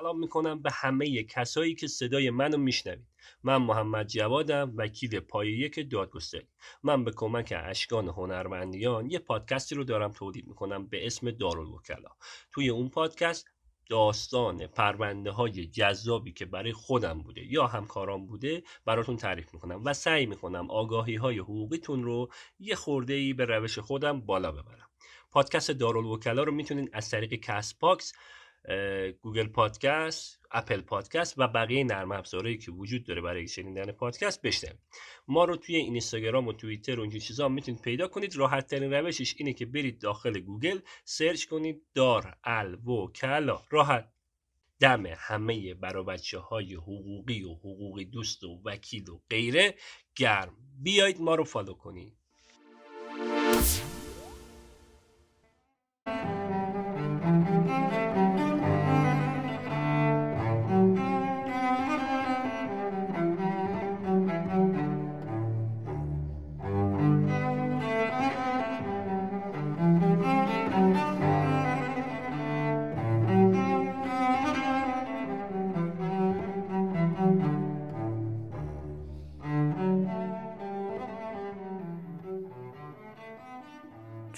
سلام می‌کنم به همه کسایی که صدای منو میشنوید. من محمد جوادم وکیل پایه یک دادگستری. من به کمک اشکان هنرمندیان یه پادکستی رو دارم تولید می‌کنم به اسم دارالوکلا. توی اون پادکست داستان پرونده های جذابی که برای خودم بوده یا همکاران بوده براتون تعریف می‌کنم و سعی می‌کنم آگاهی های حقوقیتون رو یه خورده ای به روش خودم بالا ببرم. پادکست دارالوکلا رو می‌تونید از طریق کست باکس گوگل پادکست اپل پادکست و بقیه نرم افزارهایی که وجود داره برای شنیدن پادکست بشنوید. ما رو توی اینستاگرام و توییتر و اینجور چیزا می‌تونید پیدا کنید. راحت ترین روشش اینه که برید داخل گوگل سرچ کنید دارالوکلا راحت. دم همه برا بچه های حقوقی و حقوقی دوست و وکیل و غیره گرم. بیایید ما رو فالو کنید.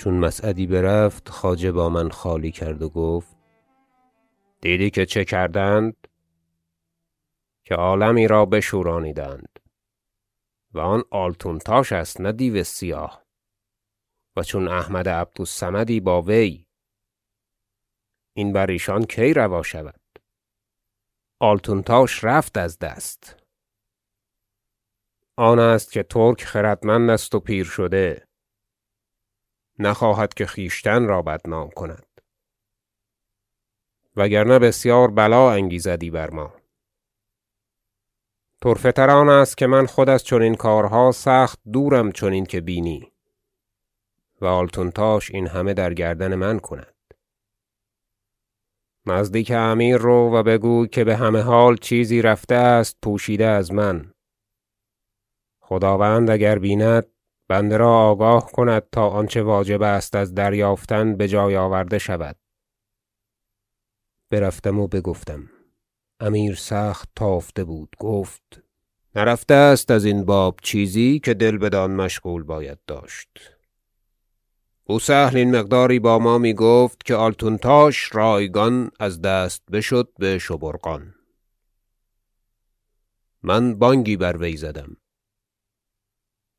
چون مسعدی برفت خواجه با من خالی کرد و گفت دیدی که چه کردند؟ که عالمی را بشورانیدند. و آن آلتونتاش است نه دیو سیاه. و چون احمد عبدالصمدی با وی این بر ایشان کی روا شود؟ آلتونتاش رفت از دست. آن است که ترک خردمند است و پیر شده. نخواهد که خویشتن را بدنام کند. وگرنه بسیار بلا انگیزدی بر ما. طرفه آن است که من خود از چنین کارها سخت دورم چنین که بینی. و آلتونتاش این همه در گردن من کند. نزدیک امیر رو و بگوی که به همه حال چیزی رفته است پوشیده از من. خداوند اگر بیند بنده را آگاه کند تا آنچه واجب است از دریافتن بجای آورده شود. برفتم و بگفتم امیر سخت تافته بود. گفت نرفته است ازین باب چیزی که دل بدان مشغول باید داشت. بوسهل این مقداری با ما می‌گفت که آلتونتاش رایگان از دست بشد به شبرقان من بانگی بر وی زدم.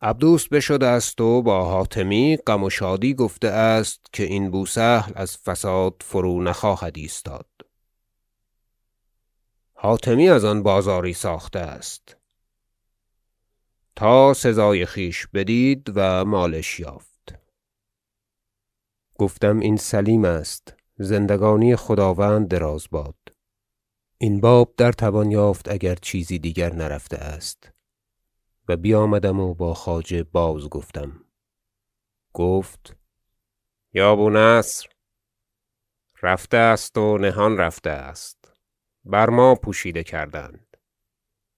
عبدوس بشده است و با حاتمی غم و شادی گفته است که این بوسهل از فساد فرو نخواهد ایستاد. حاتمی از آن بازاری ساخته است. تا سزای خویش بدید و مالش یافت. گفتم این سلیم است. زندگانی خداوند دراز باد. این باب در توان یافت اگر چیزی دیگر نرفته است. و بیامدم و با خواجه بازگفتم گفت یا بونصر رفته است و نهان رفته است. بر ما پوشیده کردند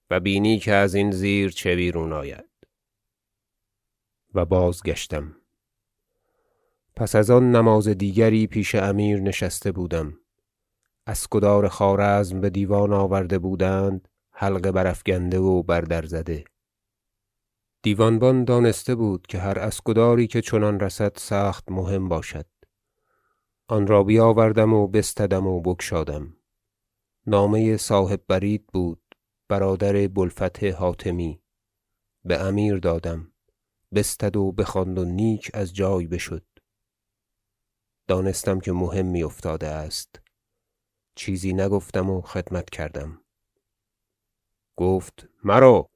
و بینی که ازین زیر چه بیرون آید. و بازگشتم. پس از آن نماز دیگری پیش امیر نشسته بودم. اسکدار خوارزم بدیوان آورده بودند حلقه برافگنده و بر در زده دیوانبان دانسته بود که هر اسکداری که چنان رسد سخت مهم باشد. آن را بیاوردم و بستدم و بگشادم. نامه صاحب برید بود برادر بوالفتح حاتمی. به امیر دادم. بستد و بخواند و نیک از جای بشد. دانستم که مهمی افتاده است. چیزی نگفتم و خدمت کردم. گفت مرو!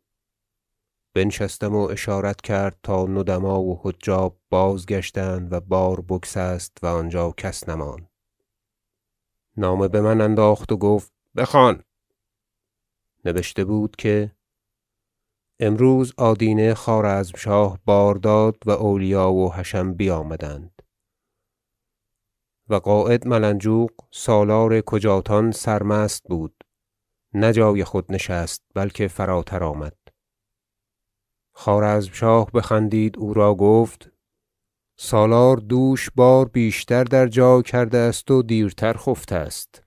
بنشستم و اشارت کرد تا ندما و حجاب بازگشتند و بار بگسست و آنجا کس نماند. نامه به من انداخت و گفت بخوان. نبشته بود که امروز آدینه خوارزمشاه بار داد و اولیا و حشم بیامدند. و قاید ملنجوق سالار کجاتان سرمست بود نه خود نشست بلکه فراتر آمد. خوارزمشاه بخندید او را گفت سالار دوش بار بیشتر در جای کرده است و دیرتر خفته است.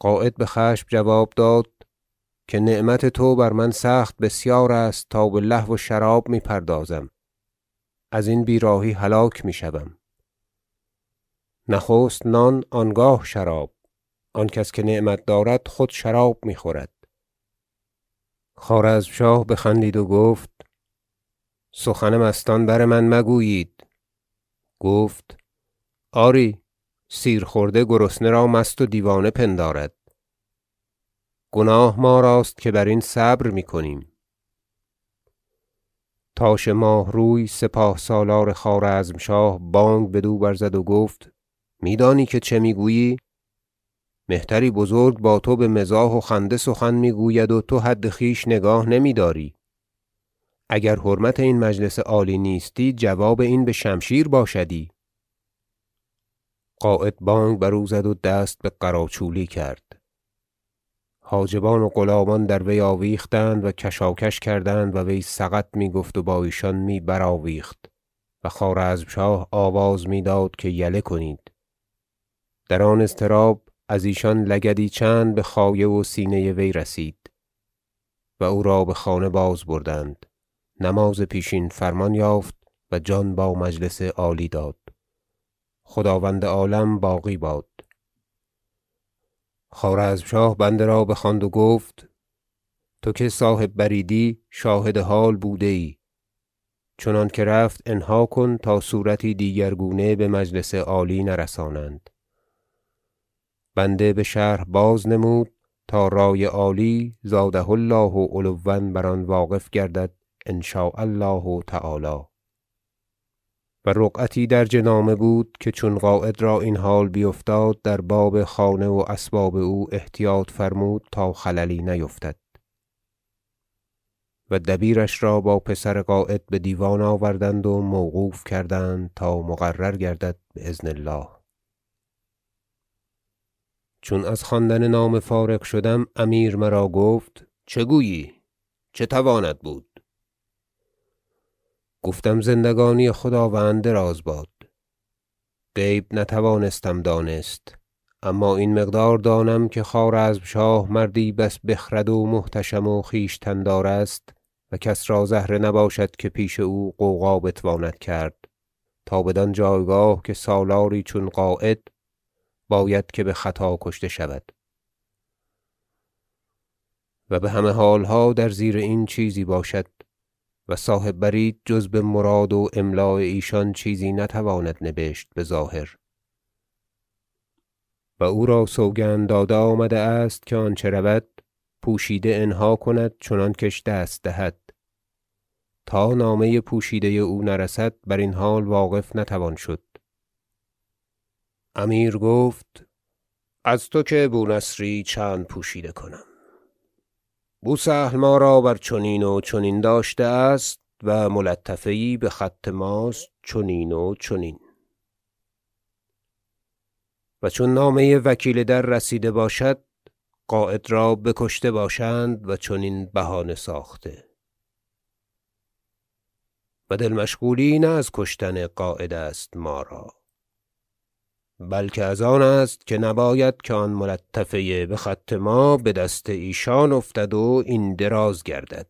قاید بخشم جواب داد که نعمت تو بر من سخت بسیار است تا بلهو و شراب می‌پردازم. ازین بیراهی هلاک می‌شوم. نخست نان آنگاه شراب آن کس که نعمت دارد خود شراب می‌خورد. خوارزمشاه بخندید و گفت سخن مستان بر من مگویید. گفت آری سیر خورده گرسنه را مست و دیوانه پندارد. گناه ما راست که برین صبر می‌کنیم تاش ماهروی سپاه سالار خوارزمشاه بانگ بدو برزد و گفت میدانی که چه می‌گویی؟ مهتری بزرگ با تو بمزاح و خنده سخن می‌گوید و تو حد خویش نگاه نمیداری. اگر حرمت این مجلس عالی نیستی جواب این بشمشیر باشدی. قاید بانگ برو زد و دست به قراچولی کرد. حاجبان و غلامان در وی آویختند و کشاکش کردند و وی سقط می‌گفت و با ایشان می برآویخت و خوارزمشاه آواز می‌داد که یله کنید. در آن اضطراب از ایشان لگدی چند بخایه و سینه وی رسید و او را بخانه باز بردند. نماز پیشین فرمان یافت و جان با مجلس عالی داد. خداوند عالم باقی باد. خوارزمشاه بنده را بخواند و گفت تو که صاحب بریدی شاهد حال بوده ای چنانکه رفت انها کن تا صورتی دیگرگونه بمجلس عالی نرسانند. بنده بشرح بازنمود تا رای عالی زاده الله علوا بر آن واقف گردد ان شاء الله تعالی. و رقعتی درج نامه بود که چون قاید را این حال بیفتاد در باب خانه و اسباب او احتیاط فرمود تا خللی نیفتد. و دبیرش را با پسر قاید بدیوان آوردند و موقوف کردند تا مقرر گردد باذن الله. چون از خواندن نامه فارغ شدم امیر مرا گفت چه گویی؟ چه تواند بود؟ گفتم زندگانی خداوند دراز باد. غیب نتوانستم دانست اما این مقدار دانم که خوارزمشاه مردی بس بخرد و محتشم و خویشتن دار است و کس را زهره نباشد که پیش او غوغا بتواند کرد تا بدان جایگاه که سالاری چون قاید باید که بخطا کشته شود. و بهمه حالها در زیر این چیزی باشد و صاحب برید جز بمراد و املاء ایشان چیزی نتواند نبشت بظاهر و او را سوگند داده آمده است که آنچه رود پوشیده انها کند چنانکش دست دهد. تا نامه پوشیده او نرسد برین حال واقف نتوان شد. امیر گفت از تو که بونصری چند پوشیده کنم. بوسهل ما را بر چنین و چنین داشته است و ملطفه یی بخط ماست چنین و چنین. و چون نامه وکیل در رسیده باشد قاید را بکشته باشند و چنین بهانه ساخته. و دل مشغولی نه از کشتن قاید است ما را. بلکه از آن است که نباید که آن ملطفه بخط ما بدست ایشان افتد و این دراز گردد.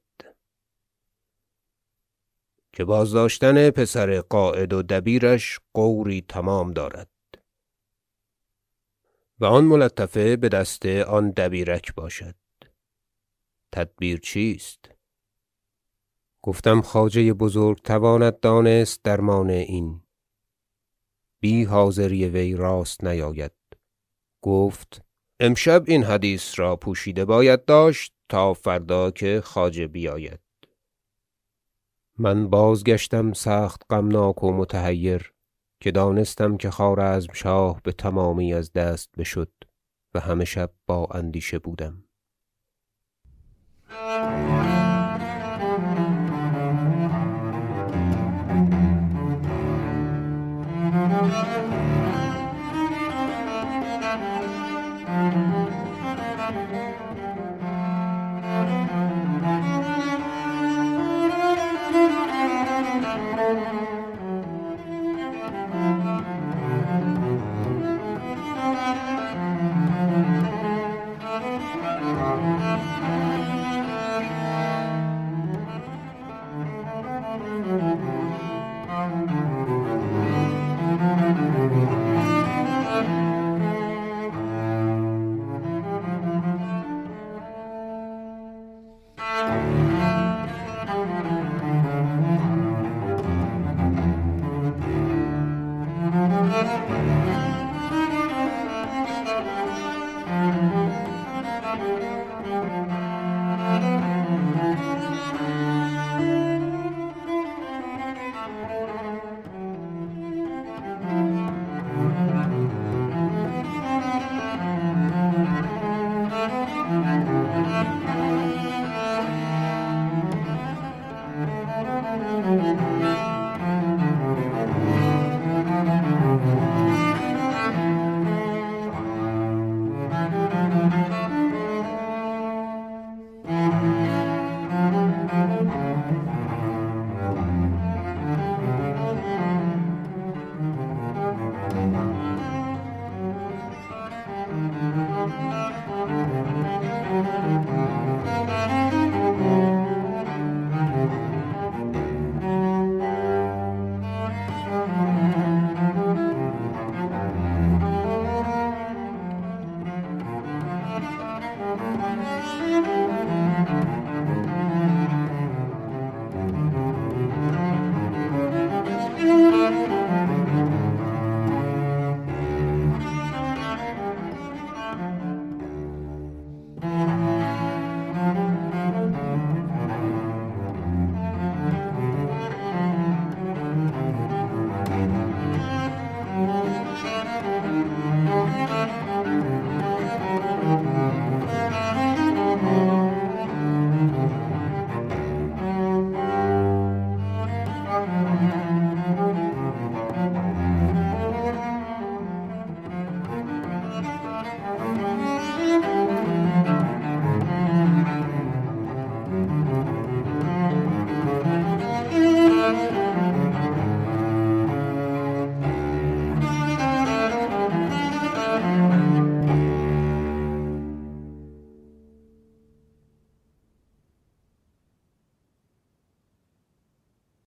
که بازداشتن پسر قاید و دبیرش غوری تمام دارد. و آن ملطفه بدست آن دبیرک باشد. تدبیر چیست؟ گفتم خواجه بزرگ تواند دانست درمان این. بی حاضری وی راست نیاید. گفت امشب این حدیث را پوشیده باید داشت تا فردا که خواجه بیاید. من بازگشتم سخت غمناک و متحیر که دانستم که خوارزمشاه بتمامی از دست بشد و همه شب با اندیشه بودم.